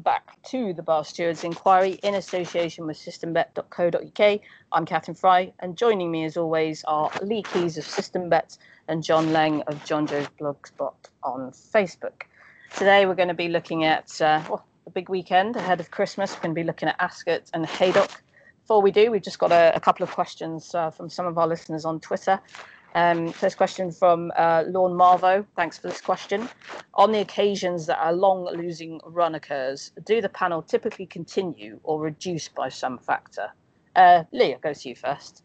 back to the Bar Stewards Inquiry in association with systembet.co.uk. I'm Catherine Fry, and joining me as always are Lee Keys of SystemBet and John Lang of John Joe's Blogspot on Facebook. Today we're going to be looking at uh, well, big weekend ahead of Christmas. We're going to be looking at Ascot and Haydock. Before we do, we've just got a, a couple of questions uh, from some of our listeners on Twitter. Um, first question from uh, Lorne Marvo. Thanks for this question. On the occasions that a long losing run occurs, do the panel typically continue or reduce by some factor? Uh, Lee, I'll go to you first.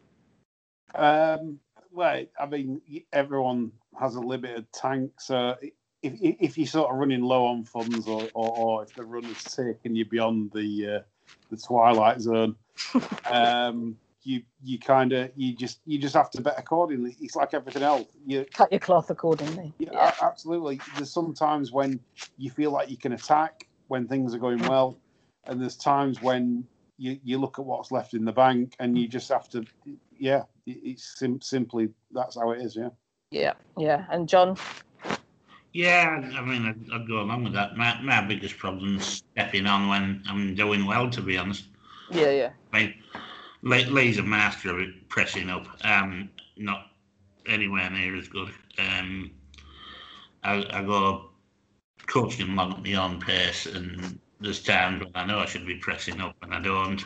Um, well, I mean, everyone has a limited tank, so if, if you're sort of running low on funds, or, or, or if the run is taking you beyond the uh, the twilight zone, um, you you kind of you just you just have to bet accordingly. It's like everything else. You cut your cloth accordingly. Yeah, yeah. absolutely. There's sometimes when you feel like you can attack when things are going well, and there's times when you you look at what's left in the bank and you just have to. Yeah, it's sim- simply that's how it is. Yeah. Yeah, yeah. And John. Yeah, I mean, I'd, I'd go along with that. My, my biggest problem is stepping on when I'm doing well, to be honest. Yeah, yeah. I mean, Lee's a master of pressing up. Um, not anywhere near as good. Um, I, I go coaching along at my own pace, and there's times when I know I should be pressing up and I don't.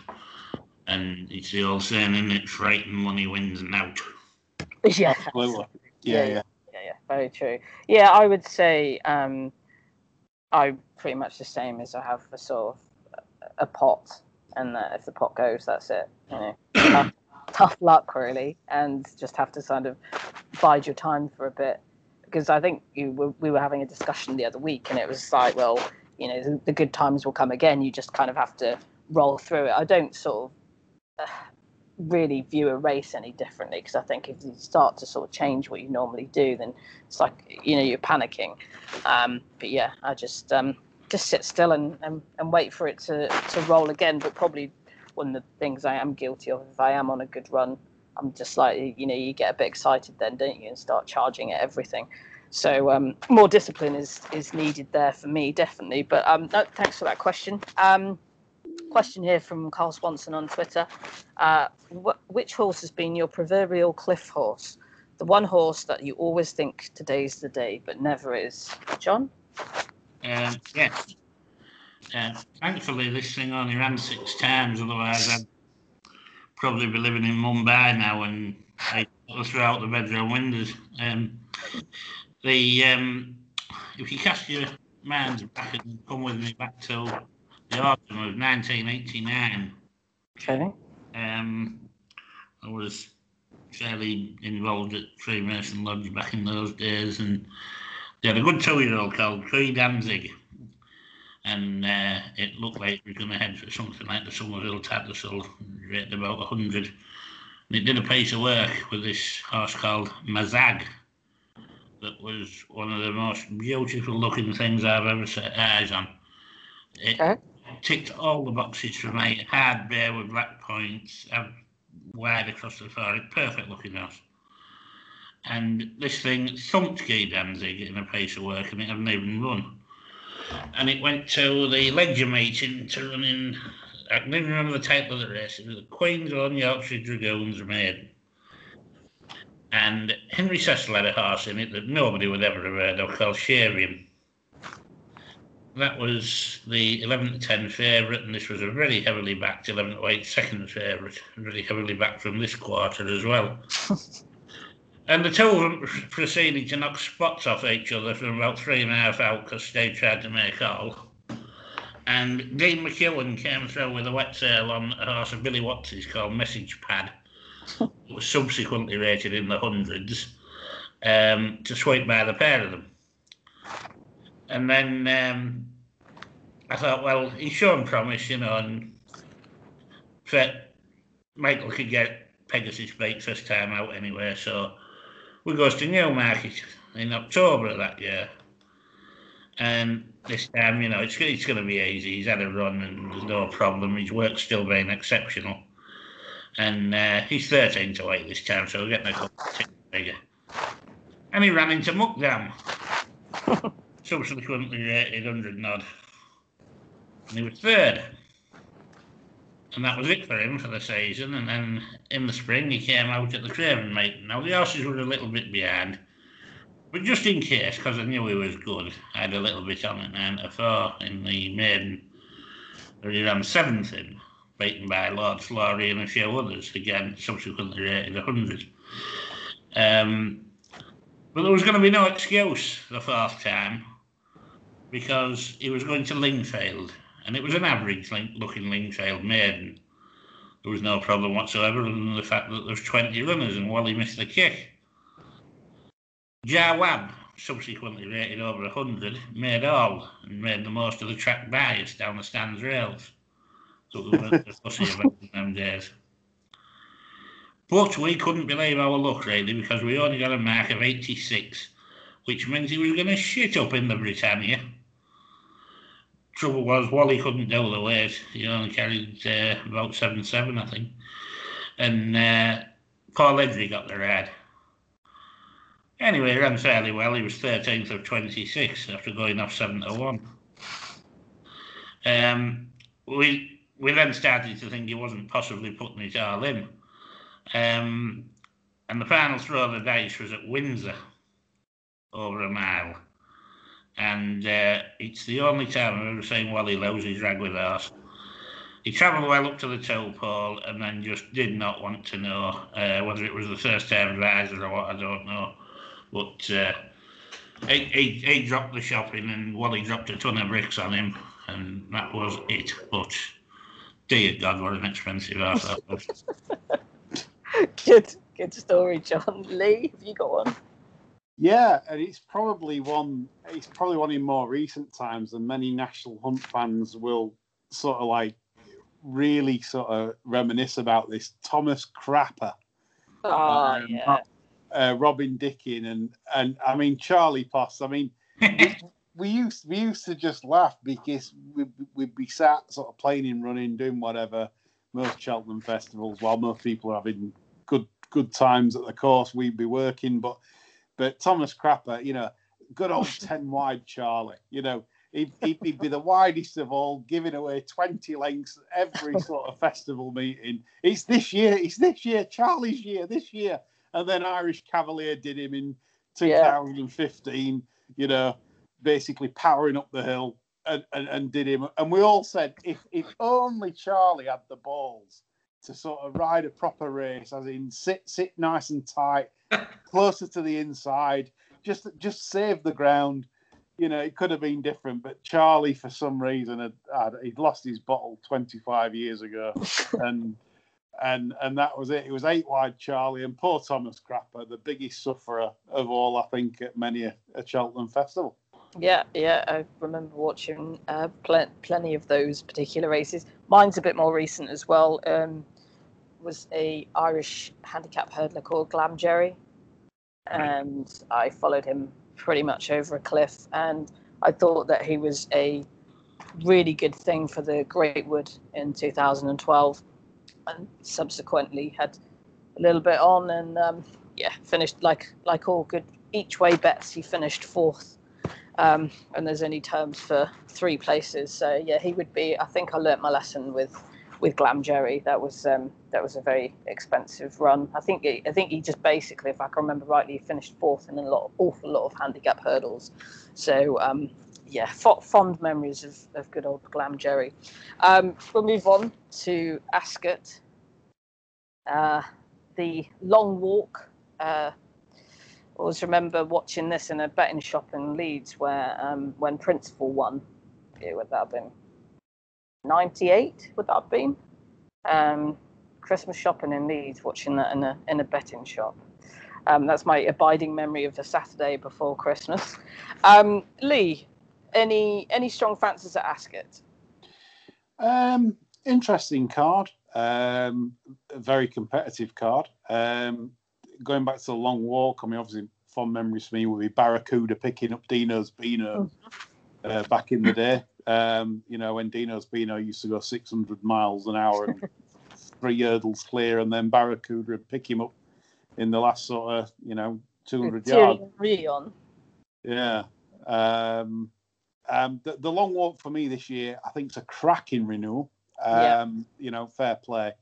And it's the old saying, isn't it? Frightened money wins and out. Yeah. Yeah, yeah. Yeah, yeah, very true. Yeah, I would say um, I'm pretty much the same as I have for sort of a pot and that if the pot goes, that's it. You know, tough, tough luck really, and just have to kind of bide your time for a bit. Because I think you were, we were having a discussion the other week, and it was like, well, you know, the, the good times will come again. You just kind of have to roll through it. I don't sort of uh, really view a race any differently because I think if you start to sort of change what you normally do, then it's like you know you're panicking. Um, but yeah, I just um, just sit still and, and, and wait for it to, to roll again. But probably one of the things I am guilty of if I am on a good run, I'm just like, you know, you get a bit excited then, don't you, and start charging at everything. So um, more discipline is is needed there for me, definitely. But um, no, thanks for that question. Um, question here from Carl Swanson on Twitter. Uh, wh- which horse has been your proverbial cliff horse? The one horse that you always think today's the day, but never is. John? Um, yes. Uh, thankfully, this thing only ran six times, otherwise, I'd probably be living in Mumbai now and I throw out the bedroom windows. Um, the um, If you cast your minds back and come with me back to the autumn of 1989, okay. um, I was fairly involved at Freemason Lodge back in those days and they had a good two-year-old called Tree Danzig, and uh, it looked like it was going to head for something like the Somerville Tattersall, rated about 100. And it did a piece of work with this horse called Mazag, that was one of the most beautiful looking things I've ever set eyes on. It okay. ticked all the boxes for me. Hard bear with black points, wide across the forehead, perfect looking horse and this thing thumped Guy Danzig in a place of work and it hadn't even run. And it went to the Leger meeting to run in, I can even remember the title of the race, it was the Queen's Own Yorkshire Dragoons Maiden. And Henry Cecil had a horse in it that nobody would ever have heard of called Sherian. That was the 11 to 10 favourite, and this was a very heavily backed 11 to 8 second favourite, really heavily backed from this quarter as well. And the two of them proceeded to knock spots off each other from about three and a half out because they tried to make all. And Dean McKeown came through with a wet sail on a horse of Billy Watts's called Message Pad. it was subsequently rated in the hundreds um, to sweep by the pair of them. And then um, I thought, well, he's shown promise, you know, and that Michael could get Pegasus beat first time out anyway, so we goes to Newmarket in October of that year. And this time, you know, it's, it's going to be easy. He's had a run and there's no problem. His work's still being exceptional. And uh, he's 13 to 8 this time, so we're getting a couple bigger. And he ran into Muckdam. Subsequently rated 100 nod. and he was third. And that was it for him for the season. And then in the spring, he came out at the Craven Maiden. Now, the horses were a little bit behind, but just in case, because I knew he was good, I had a little bit on it nine to four in the maiden. He ran seventh in, beaten by Lord Flory and a few others. Again, subsequently rated 100. Um, but there was going to be no excuse the fourth time because he was going to Lingfield and it was an average looking Lingfield maiden. There was no problem whatsoever other than the fact that there was 20 runners and Wally missed the kick. Jawab, subsequently rated over 100, made all and made the most of the track bias down the stands rails. So there was a fussy event in them days. But we couldn't believe our luck really because we only got a mark of 86, which meant he was going to shit up in the Britannia. Trouble was, Wally couldn't do the weight. He only carried uh, about 7 7, I think. And uh, Paul Eddery got the ride. Anyway, he ran fairly well. He was 13th of 26 after going off 7 to 1. Um, we, we then started to think he wasn't possibly putting it all in. Um, and the final throw of the dice was at Windsor, over a mile. And uh, it's the only time I've ever seen Wally lose his rag with horse. He travelled well up to the toe pole and then just did not want to know uh, whether it was the first time riser or what, I don't know. But uh, he, he, he dropped the shopping and Wally dropped a ton of bricks on him, and that was it. But dear God, what an expensive horse that was. good, good story, John. Lee, have you got one? Yeah, and it's probably one. It's probably one in more recent times, and many national hunt fans will sort of like really sort of reminisce about this. Thomas Crapper. Oh, um, yeah. Uh, Robin Dickin and and I mean Charlie Poste. I mean, we, we, used we used to just laugh because we, we'd be sat sort of playing and running, doing whatever most Cheltenham festivals while most people are having good good times at the course. We'd be working, but but Thomas Crapper, you know, good old ten wide Charlie, you know. He'd, he'd, be the widest of all, giving away 20 lengths every sort of festival meeting. It's this year, it's this year, Charlie's year, this year. And then Irish Cavalier did him in 2015, yeah. you know, basically powering up the hill and, and, and did him. And we all said, if, if only Charlie had the balls to sort of ride a proper race, as in sit sit nice and tight, closer to the inside, just just save the ground. You know, it could have been different, but Charlie, for some reason, had, had he'd lost his bottle 25 years ago, and and and that was it. It was eight wide Charlie and poor Thomas Crapper, the biggest sufferer of all, I think, at many a, a Cheltenham festival. Yeah, yeah, I remember watching uh, pl- plenty of those particular races. Mine's a bit more recent as well. Um, was a Irish handicap hurdler called Glam Jerry, and I followed him pretty much over a cliff. And I thought that he was a really good thing for the Greatwood in 2012, and subsequently had a little bit on and um, yeah, finished like like all good each way bets. He finished fourth. Um, and there's only terms for three places, so yeah, he would be. I think I learnt my lesson with with Glam Jerry. That was um, that was a very expensive run. I think he, I think he just basically, if I can remember rightly, he finished fourth in a lot, awful lot of handicap hurdles. So um, yeah, fond memories of, of good old Glam Jerry. Um, we'll move on to Ascot. Uh, the long walk. Uh, I always remember watching this in a betting shop in Leeds where um, when Principal won. Yeah, would that have been 98 would that have been um, christmas shopping in leeds watching that in a, in a betting shop. Um, that's my abiding memory of the saturday before christmas. Um, lee any any strong fancies at ascot? Um, interesting card. Um, very competitive card. Um, going back to the long walk i mean obviously fond memories for me will be baracouda picking up deano's beeno mm-hmm. uh, back in the day. Um, you know, when Deano's Beeno used to go 600 miles an hour and three hurdles clear, and then Baracouda would pick him up in the last sort of, you know, 200 yards. Yeah. Um, Um, the, the long walk for me this year, I think, is a cracking renewal. Um, Yeah. You know, fair play.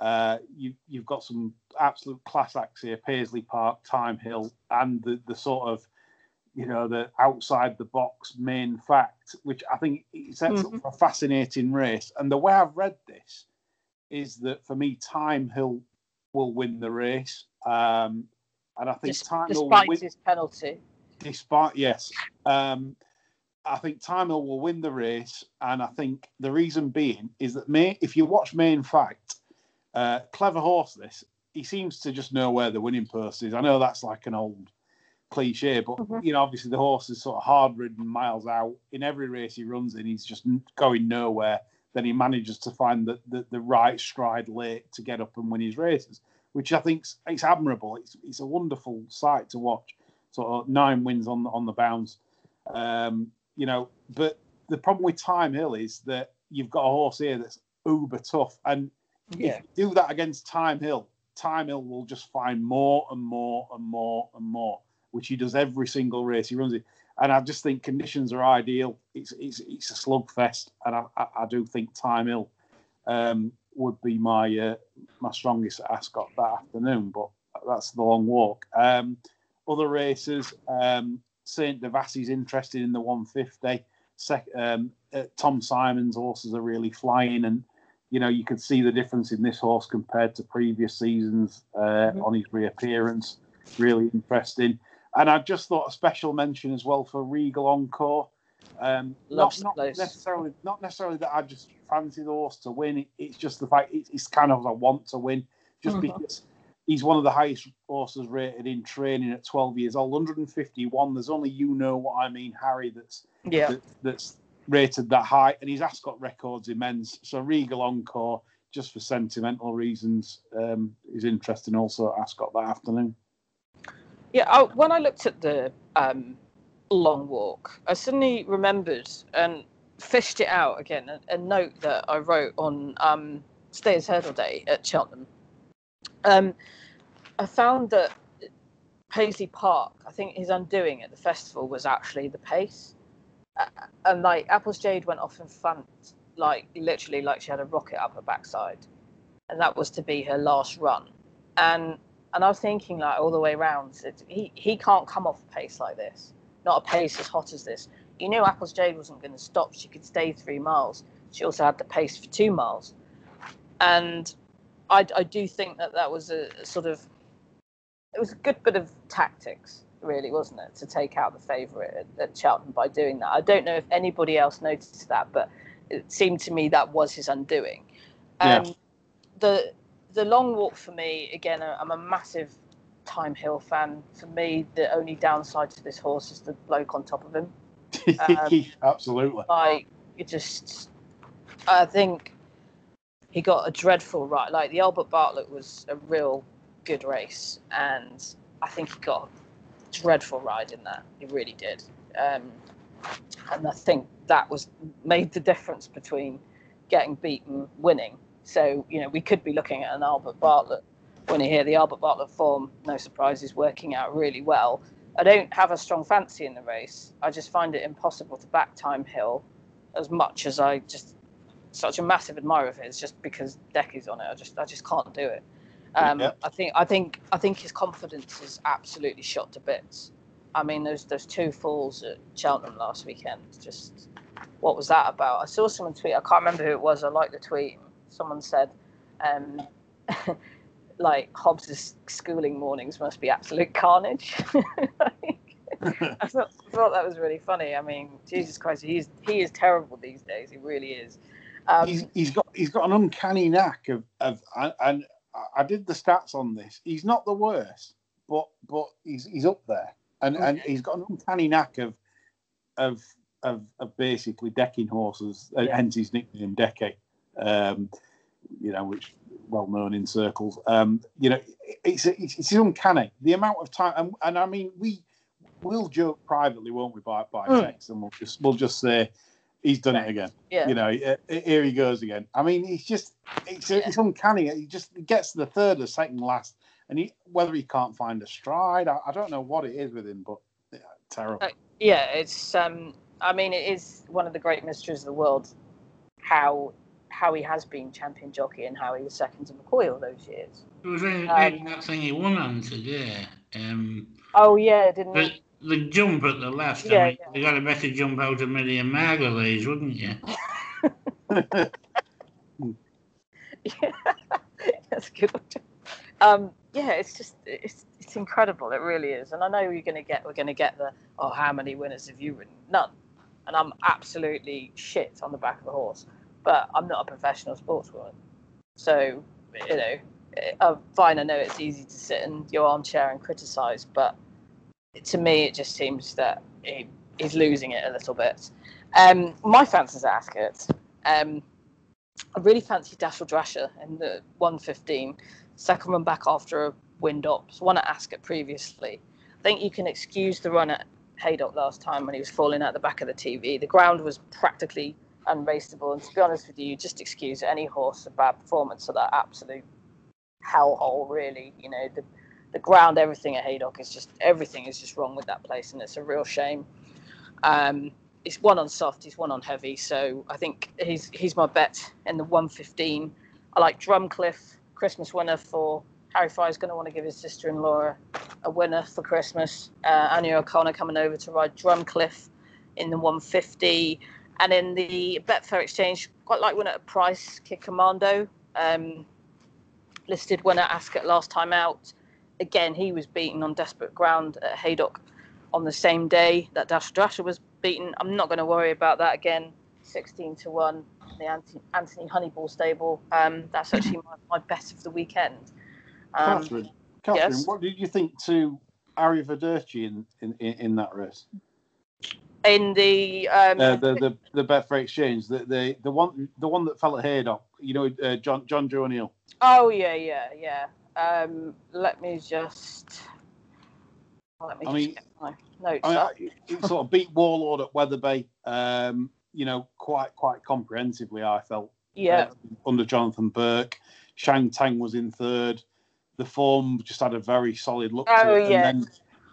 Uh, you, you've got some absolute class acts here: Paisley Park, Thyme Hill, and the, the sort of, you know, the outside the box main fact, which I think it sets Mhm. up for a fascinating race. And the way I've read this is that for me, Thyme Hill will win the race. Um, and I think Des- Thyme Hill will despite win his penalty. despite yes um i think thyme Hill will win the race and i think the reason being is that may if you watch main fact uh clever horse this he seems to just know where the winning purse is i know that's like an old cliche but Mhm. you know obviously the horse is sort of hard ridden miles out in every race he runs in he's just going nowhere then he manages to find the, the, the right stride late to get up and win his races which i think it's admirable it's, it's a wonderful sight to watch sort of nine wins on the on the bounce. Um, you know, but the problem with Thyme Hill is that you've got a horse here that's uber tough, and Yeah. if you do that against Thyme Hill, Thyme Hill will just find more and more and more and more, which he does every single race he runs it. And I just think conditions are ideal. It's it's it's a slugfest, and I, I, I do think Thyme Hill um, would be my uh, my strongest Ascot that afternoon. But that's the long walk. Um, other races, um, Saint Devassi's interested in the 150. Sec- um, uh, Tom Simon's horses are really flying, and you know you could see the difference in this horse compared to previous seasons uh, Mhm. on his reappearance. Really interesting. And I just thought a special mention as well for Regal Encore. Um, not, not necessarily, not necessarily that I just fancy the horse to win. It, it's just the fact it, it's kind of I want to win, just Mhm. because he's one of the highest horses rated in training at 12 years old, 151. There's only you know what I mean, Harry. That's Yeah. that, that's rated that high, and his Ascot record's immense. So Regal Encore, just for sentimental reasons, um, is interesting. Also at Ascot that afternoon. Yeah, I, when I looked at the um, long walk, I suddenly remembered and fished it out again. A, a note that I wrote on um, Stayers Hurdle Day at Cheltenham. Um, I found that Paisley Park, I think his undoing at the festival was actually the pace. Uh, and like Apple's Jade went off in front, like literally like she had a rocket up her backside. And that was to be her last run. And and I was thinking like all the way around, it, he he can't come off a pace like this, not a pace as hot as this. You knew Apple's Jade wasn't going to stop; she could stay three miles. She also had the pace for two miles, and I, I do think that that was a sort of it was a good bit of tactics, really, wasn't it, to take out the favourite at, at Cheltenham by doing that. I don't know if anybody else noticed that, but it seemed to me that was his undoing. Yeah. Um, the the long walk for me again i'm a massive thyme hill fan for me the only downside to this horse is the bloke on top of him Um, Absolutely. like it just i think he got a dreadful ride. like the albert bartlett was a real good race and i think he got a dreadful ride in that he really did um, and i think that was made the difference between getting beaten winning so you know we could be looking at an albert bartlett when you hear the albert bartlett form no surprise is working out really well I don't have a strong fancy in the race. I just find it impossible to back Thyme Hill as much as I just such a massive admirer of his just because Decky's on it. I just I just can't do it. Um, Yep. I think I think I think his confidence is absolutely shot to bits. I mean, those those two falls at Cheltenham last weekend. Just what was that about? I saw someone tweet. I can't remember who it was. I liked the tweet. Someone said, um, like Hobbs's schooling mornings must be absolute carnage. I thought, I thought that was really funny. I mean, Jesus Christ, he's he is terrible these days. He really is. Um, he's, he's got he's got an uncanny knack of of and, and I did the stats on this. He's not the worst, but but he's he's up there, and and he's got an uncanny knack of of of, of basically decking horses. uh, Yeah. Hence his nickname Decky, um, you know, which well known in circles. Um, you know, it's it's, it's uncanny the amount of time, and, and I mean we we'll joke privately, won't we, by by Mm. text, and we'll just we'll just say he's done it again yeah, you know, uh, here he goes again. I mean, he's just, it's, it's uncanny. He just gets to the third or second last, and he whether he can't find a stride, I, I don't know what it is with him, but yeah, terrible. Uh, yeah, it's um, I mean, it is one of the great mysteries of the world how how he has been champion jockey and how he was second to McCoy all those years. It was really, Um, that thing he won on today. Um, Oh yeah, didn't the, he? the jump at the last, Yeah, I mean, yeah. you got a better jump out of Miriam Margolyes, wouldn't you? Yeah, that's good. Um, yeah, it's just it's it's incredible. It really is. And I know you're gonna get we're gonna get the oh how many winners have you ridden? None. And I'm absolutely shit on the back of a horse. But I'm not a professional sportswoman, so you know, uh, fine. I know it's easy to sit in your armchair and criticise, but to me it just seems that he, he's losing it a little bit. Um, my fancy's at Ascot. Um, I really fancy Dashel Drasher in the 115, second run back after a wind up. One at Ascot previously. I think you can excuse the run at Haydock last time when he was falling out the back of the TV. The ground was practically unraceable, and to be honest with you, just excuse any horse a bad performance of that absolute hellhole. Really, you know the the ground, everything at Haydock is just everything is just wrong with that place, and it's a real shame. Um, he's one on soft, he's one on heavy, so I think he's he's my bet in the 115. I like Drumcliff, Christmas winner for Harry Fry's going to want to give his sister-in-law a winner for Christmas. Uh, O'Connor coming over to ride Drumcliff in the 150, and in the Betfair Exchange, quite like winner at a Price, Kid Commando, um, listed winner at Ascot last time out. Again, he was beaten on desperate ground at Haydock on the same day that Dash Drasher was beaten. I'm not going to worry about that again. 16 to 1, the Anthony, Honeyball stable. Um, that's actually my, my bet of the weekend. Um, Catherine, Catherine, yes? what did you think to Arrivederci in, in, in that race? In the, um, Uh, the the the Betfair Exchange, the, the the one the one that fell at Haydock, you know, uh, John Jonjo O'Neill. oh yeah, yeah, yeah. Um, let me just. Let me I just mean- get my notes I mean, it sort of beat Warlord at Wetherby, um, you know, quite quite comprehensively. I felt Yeah, uh, under Jonathan Burke. Shang Tang was in third. The form just had a very solid look Oh, to it. yeah. And then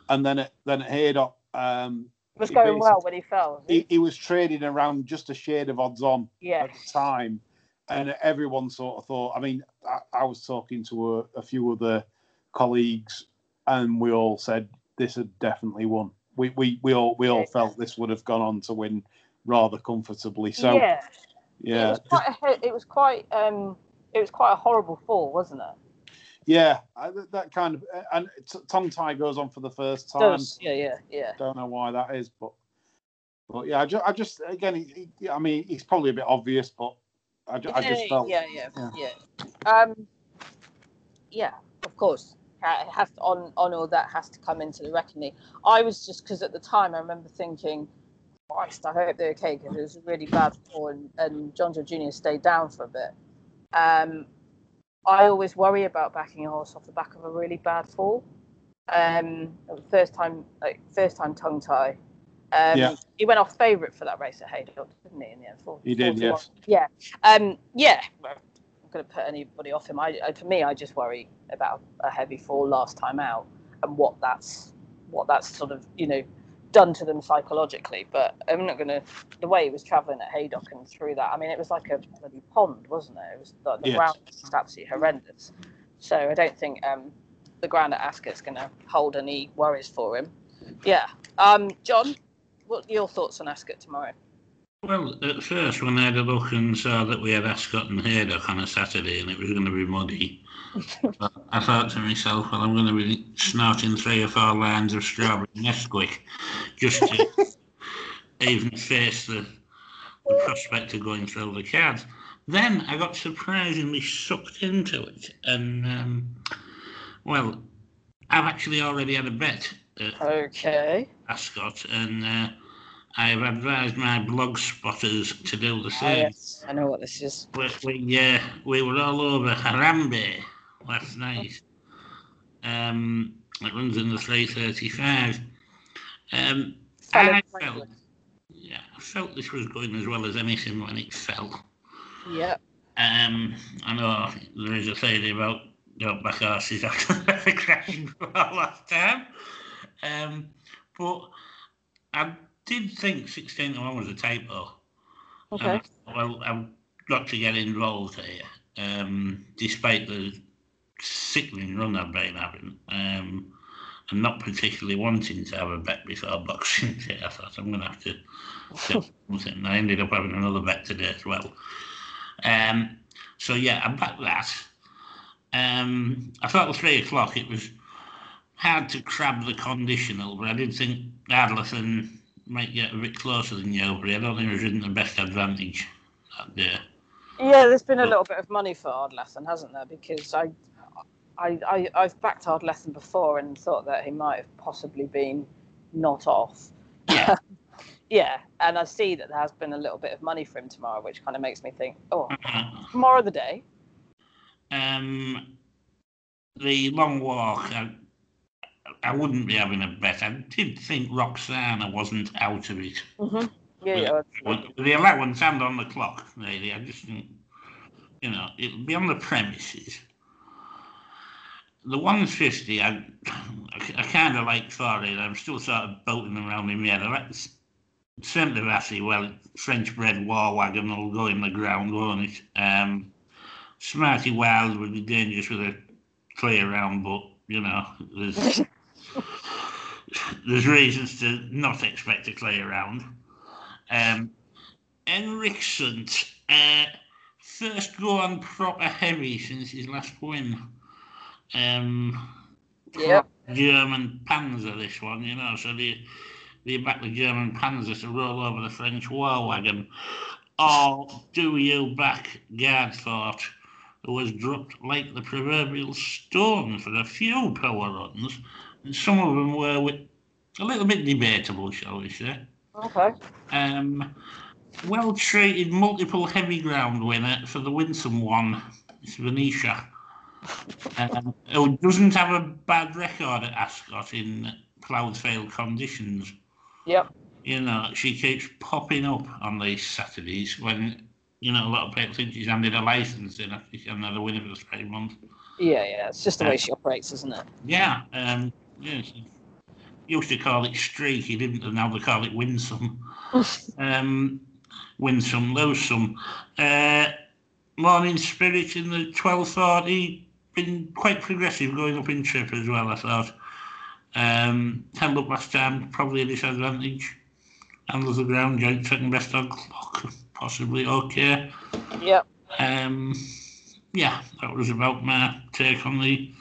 and then at, then at Haydock, um, it was going well when he fell. he, he? was trading around just a shade of odds on Yeah, at the time, and everyone sort of thought. I mean, I, I was talking to a, a few other colleagues, and we all said this had definitely won. We we, we all we all Yeah. felt this would have gone on to win rather comfortably. So yeah. It yeah, was quite. A, it was quite. Um, it was quite a horrible fall, wasn't it? Yeah, I, that kind of and tongue tie goes on for the first time. Does. Yeah, yeah, yeah. Don't know why that is, but but yeah, I just, I just again, he, he, I mean, it's probably a bit obvious, but I, I just felt yeah, yeah, yeah. yeah. Um, yeah, of course. Has to, on on all that has to come into the reckoning. I was just because at the time I remember thinking, Christ, I hope they're okay because it was really bad fall and, and Jonjo Jr. stayed down for a bit. Um, I always worry about backing a horse off the back of a really bad fall. Um, first time, like first time tongue tie. Um, Yeah. He went off favourite for that race at Haydock, didn't he? In the end, Four- He did, 41. yes. Yeah. Um, yeah. I'm going to put anybody off him. I, I, for me, I just worry about a heavy fall last time out and what that's what that's sort of you know done to them psychologically. But I'm not going to. The way he was travelling at Haydock and through that, I mean, it was like a bloody pond, wasn't it? It was the, the Yes. ground was just absolutely horrendous. So I don't think um, the ground at Ascot's going to hold any worries for him. Yeah. Um, John, what are your thoughts on Ascot tomorrow? Well, at first, when I had a look and saw that we had Ascot and Haydock on a Saturday and it was going to be muddy, I thought to myself, well, I'm going to be snorting three or four lines of strawberry Nesquik just to even face the, the prospect of going through the cards. Then I got surprisingly sucked into it. And, um, well, I've actually already had a bet at Okay. Ascot, and uh, I have advised my blog spotters to do the Ah, same. yes, I know what this is. We, we, uh, we were all over Harambe last night. Um, it runs in the 335. Um, I felt, yeah, I felt this was going as well as anything when it fell. Yep. Um, I know there is a theory about don't back horses after the crashing last time. Um, but I did think 16 to 1 was a typo. Okay. Um, well, I've got to get involved here, um, despite the sickening run I've been having. Um, and not particularly wanting to have a bet before Boxing Day. I thought I'm going to have to do something. I ended up having another bet today as well. Um, so yeah, I backed that. Um, I thought at three o'clock it was hard to crab the conditional, but I did think Ardlethan might get a bit closer than Yeobury. I don't think it was in the best advantage that day. Yeah, there's been a little bit of money for Ardlethan, hasn't there? Because I, I, I, I've backed Ardlethan before and thought that he might have possibly been not off. Yeah. yeah, and I see that there has been a little bit of money for him tomorrow, which kind of makes me think, oh, Uh, tomorrow the day. um, the long walk, I, I wouldn't be having a bet. I did think Roxana wasn't out of it. Mm-hmm. Yeah, yeah. With the allowance and on the clock, really. I just think, you know, it'll be on the premises. The 150, I, I kind of like for it. I'm still sort of bolting around in my head. I like Saint Lavassi, well, French bred war wagon will go in the ground, won't it? Um, Smarty Wild would be dangerous with a clear round, but, you know, there's, there's reasons to not expect a clear round. Um, Henriksen, uh, first go on proper heavy since his last win. Um, Yep. German Panzer, this one, you know, so they, they back the German Panzer to roll over the French war wagon. Or do you back Gardefort, who was dropped like the proverbial stone for a few power runs, and some of them were a little bit debatable, shall we say. Okay. Um, well treated multiple heavy ground winner for the Winsome one. It's Venetia. Um, who doesn't have a bad record at Ascot in Cloudsvale conditions. Yep. You know, she keeps popping up on these Saturdays when, you know, a lot of people think she's handed a license in after she's another winner for the spring month. Yeah, yeah. It's just the way she operates, isn't it? Yeah, um, yeah, she used to call it streaky, didn't they? Now they call it winsome. um, win some, lose some. Uh, morning spirit in the 1240, been quite progressive going up in trip as well, I thought. Um, held up last time, probably a disadvantage. Handles the ground, joint second best on clock, possibly okay. Yep. Um, yeah, that was about my take on the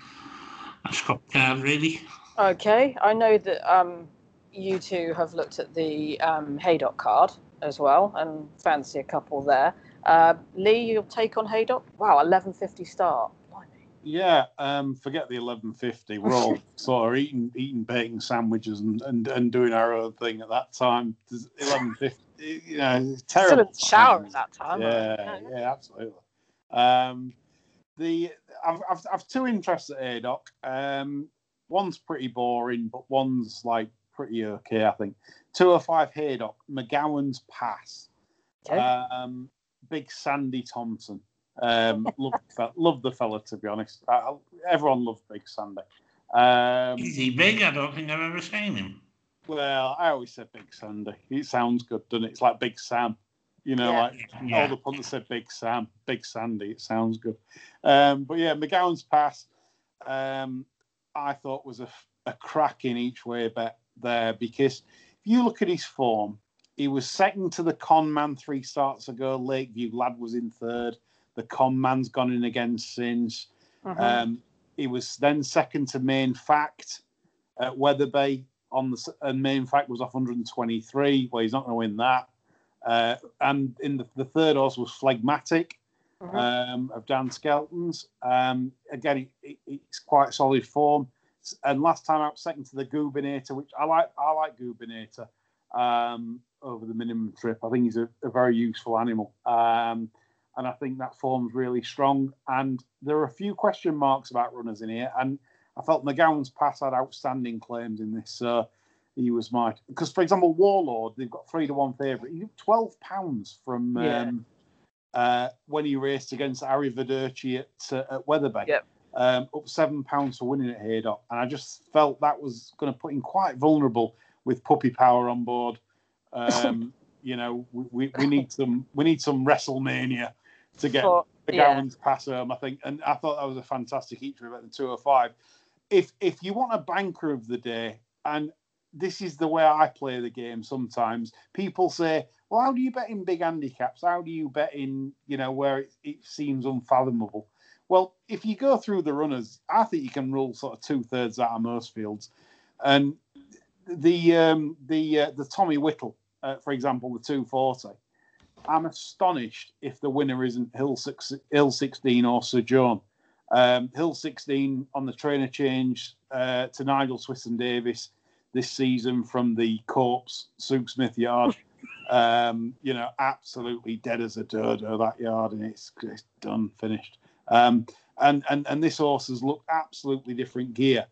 Ascot card, really. Okay. I know that um, you two have looked at the um, Haydock card as well and fancy a couple there. Uh, Lee, your take on Haydock? Wow, 11.50 start. Blimey. Yeah, um, forget the eleven fifty. We're all sort of eating eating bacon sandwiches and, and, and doing our own thing at that time. Eleven fifty, you know, Still terrible. in the shower at that time. Yeah, yeah, absolutely. Um, the I've, I've I've two interests at Haydock. Um, one's pretty boring, but one's like pretty okay. I think two or five Haydock, McGowan's Pass. Okay. Um, Big Sandy Thomson. Um, love, the fe- love the fella to be honest. I, I- everyone loved Big Sandy. Um, Is he big? I don't think I've ever seen him. well, I always said Big Sandy. It sounds good, doesn't it? It's like Big Sam. You know, Yeah. like all the punters said Big Sam, Big Sandy. It sounds good. Um, but yeah, McGowan's pass, um, I thought was a, a crack in each way bet there because if you look at his form, he was second to the con man three starts ago. Lakeview lad was in third. The con man's gone in again since. Mhm. Um, he was then second to Main Fact at Wetherby on the and Main Fact was off 123. Well, he's not going to win that. Uh, and in the, the third horse was Phlegmatic Mhm. um, of Dan Skelton's. Um, again, he, he, it's quite solid form. And last time out, second to the Goobinator, which I like. I like Goobinator um, over the minimum trip. I think he's a, a very useful animal. Um, and I think that form's really strong. And there are a few question marks about runners in here. And I felt McGowan's pass had outstanding claims in this. So he was my because, for example, Warlord they've got three to one favourite. He took twelve pounds from Yeah. um, uh, when he raced against Arrivederci at, uh, at Wetherby. Yep. Um, up seven pounds for winning at Haydock, and I just felt that was going to put him quite vulnerable with puppy power on board. Um, you know, we, we, need some we need some WrestleMania to get the yeah. Gowans pass home, I think. And I thought that was a fantastic each at the 205. If if you want a banker of the day, and this is the way I play the game sometimes, people say, Well, how do you bet in big handicaps? How do you bet in, you know, where it, it seems unfathomable? Well, if you go through the runners, I think you can rule sort of two thirds out of most fields. And the um, the uh, the Tommy Whittle, uh, for example, the 240. I'm astonished if the winner isn't Hill six, Hill 16 or Sir John. Um, Hill 16 on the trainer change uh, to Nigel Twiston-Davies this season from the Corpse Sue Smith yard. Um, you know, absolutely dead as a dodo that yard, and it's, it's done, finished. Um, and and and this horse has looked absolutely different gear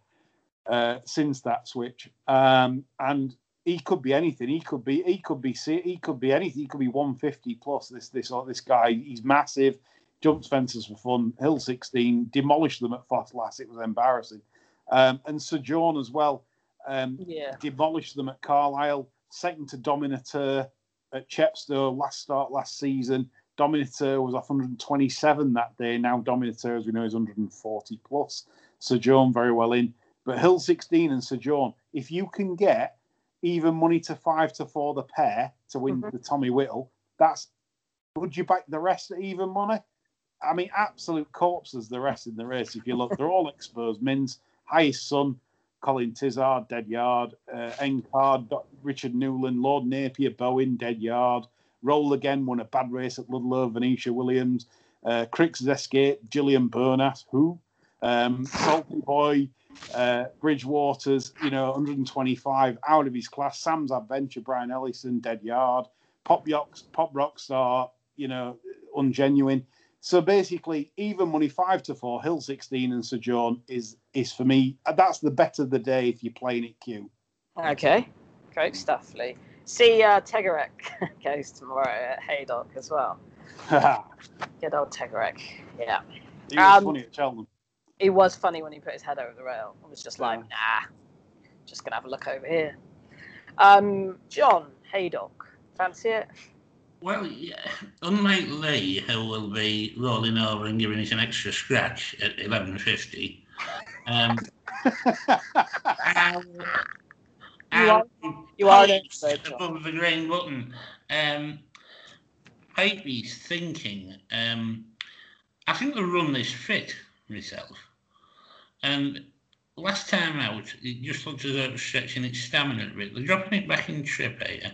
uh, since that switch. Um, and he could be anything. He could be he could be he could be anything. He could be 150 plus. This this this guy. He's massive. Jumps fences for fun. Hill 16 demolished them at Ffos Las. It was embarrassing. Um, and Sir John as well. Um, Yeah. demolished them at Carlisle. Second to Dominator at Chepstow last start last season. Dominator was off 127 that day. Now Dominator, as we know, is 140 plus. Sir John very well in. But Hill 16 and Sir John, if you can get even money to five to four the pair to win Mhm. the Tommy Whittle, that's would you back the rest at even money? I mean, absolute corpses the rest in the race. If you look, they're all exposed. Mins, highest son, Colin Tizzard, dead yard. Uh, Richard Newland, Lord Napier, Bowen, dead yard. Roll again, won a bad race at Ludlow, Venetia Williams. Uh, Cricks Escape, Gillian Burnett, who? Um, Salty Boy, uh, Bridgewaters, you know, 125 out of his class. Sam's Adventure, Brian Ellison, dead yard. Pop Rocks, Pop Rockstar, you know, ungenuine. So basically, even money five to four, Hill 16 and Sir John is is for me. That's the better of the day if you're playing it Q. Okay. Great stuff, Lee. See, uh, Tegarek goes tomorrow at Haydock as well. he was Good old Tegarek. Yeah. He Um, funny at Cheltenham. It was funny when he put his head over the rail. I was just like, nah, just gonna have a look over here. Um, John Haydock, fancy it? Well, yeah, unlike Lee, who will be rolling over and giving us an extra scratch at 11.50, um, I'll, You are- I'll you are an polish expert, John. above the green button. Um, I'd be thinking, um, I think the run is fit myself. And last time out, it just looked as though it was stretching its stamina a bit. They're dropping it back in trip here.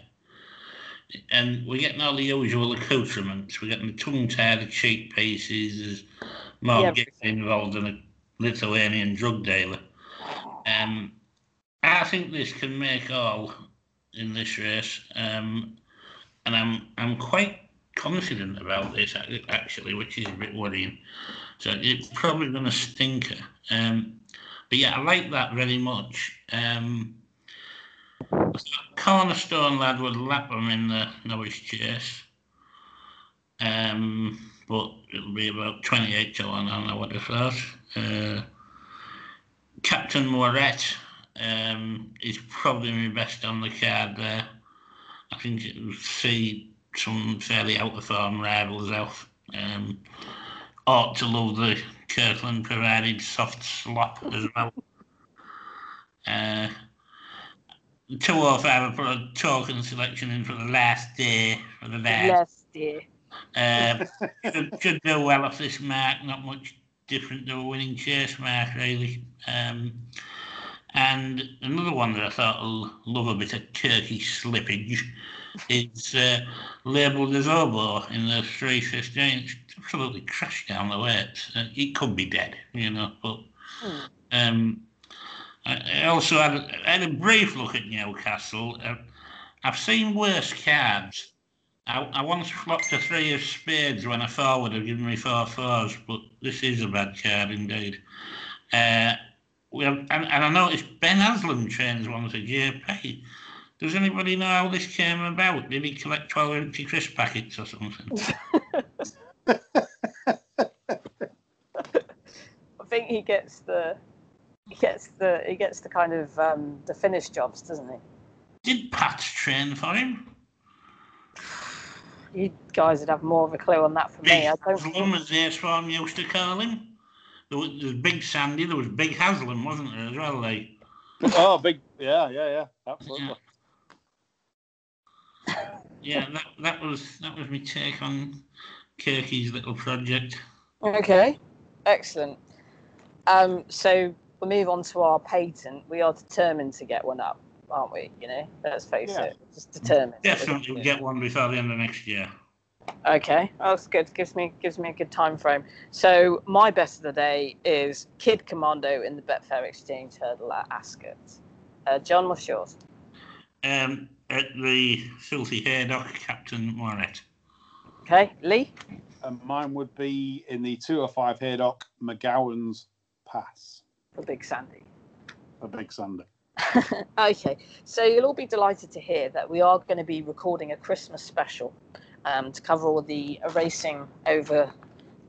And we're getting all the usual accoutrements. We're getting the tongue tied, the cheek pieces, there's more Yeah. getting involved in a Lithuanian drug dealer. Um, I think this can make all in this race, um, and I'm I'm quite confident about this actually, which is a bit worrying. So it's probably going to stinker. Um, but yeah, I like that very much. Um, Cornerstone lad would lap them in the Norwich chase. Um, but it'll be about 28 to 1 on, I would have thought. Uh, Captain Moret um, is probably my best on the card there. I think it will see some fairly out of form rivals off. Um, ought to love the Kirkland provided soft slop as well. Uh, 205, I put a token selection in for the last day for the last. Yes, dear. Uh, should, should do well off this mark. Not much different to a winning chase mark, really. Um, and another one that I thought I'll love a bit of Turkish slippage is uh, labelled as Obo in the 315. It's absolutely crashed down the. It's, uh, it could be dead, you know, but um, I also had, I had a brief look at Newcastle. Uh, I've seen worse cards. I, I once flopped a three of spades when a forward had given me four fours, but this is a bad card indeed. Uh, we have, and, and I noticed Ben Haslam trains one for JP. Does anybody know how this came about? Did he collect 12 empty crisp packets or something? I think he gets the he gets the he gets the kind of um, the finish jobs, doesn't he? Did Pat train for him? You guys would have more of a clue on that for me. Big I don't. Haslam, as their farm used to call him. There was, there was Big Sandy, there was Big Haslam, wasn't there, as well? Like, oh, big. Yeah, yeah, yeah. Absolutely. yeah, that, that was that was my take on Kirky's little project. Okay, excellent. Um, so we'll move on to our patent. We are determined to get one up, aren't we? You know, let's face Yeah. it, just determined. Definitely we'll get one before the end of next year. Okay, oh, that's good. Gives me gives me a good time frame. So my best of the day is Kid Commando in the Betfair Exchange Hurdle at Ascot. Uh, John, what's yours? Um, at the Filthy Haydock, Captain Moret. Okay, Lee. And mine would be in the 205 Haydock McGowan's Pass for Big Sandy. A Big Sunday. Okay, so you'll all be delighted to hear that we are going to be recording a Christmas special um, to cover all the racing over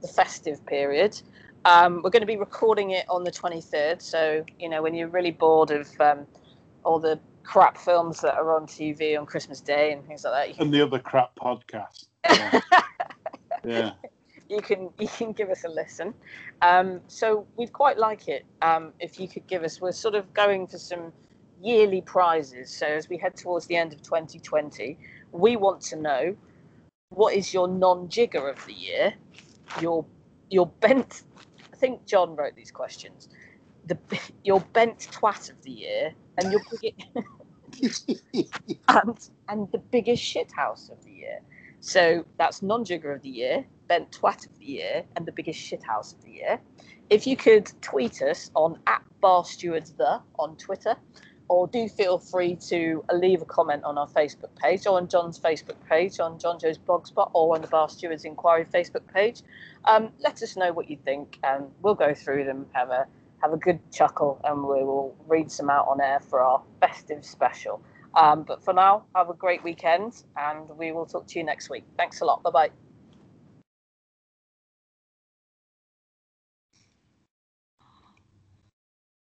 the festive period. Um, we're going to be recording it on the 23rd, so you know when you're really bored of um, all the crap films that are on TV on Christmas Day and things like that, And the other crap podcast. Yeah. yeah. You can you can give us a listen. Um, so we'd quite like it um, if you could give us. We're sort of going for some yearly prizes. So as we head towards the end of 2020, we want to know what is your non-jigger of the year, your your bent. I think John wrote these questions. The your bent twat of the year and your biggest and and the biggest shithouse of the year. So that's non-jigger of the year, bent twat of the year, and the biggest shithouse of the year. If you could tweet us on at Bar Stewards the on Twitter, or do feel free to leave a comment on our Facebook page or on John's Facebook page, on John Joe's blogspot, or on the Bar Stewards Inquiry Facebook page. Um, let us know what you think, and we'll go through them, have a have a good chuckle, and we will read some out on air for our festive special. Um, but for now, have a great weekend, and we will talk to you next week. Thanks a lot. Bye bye.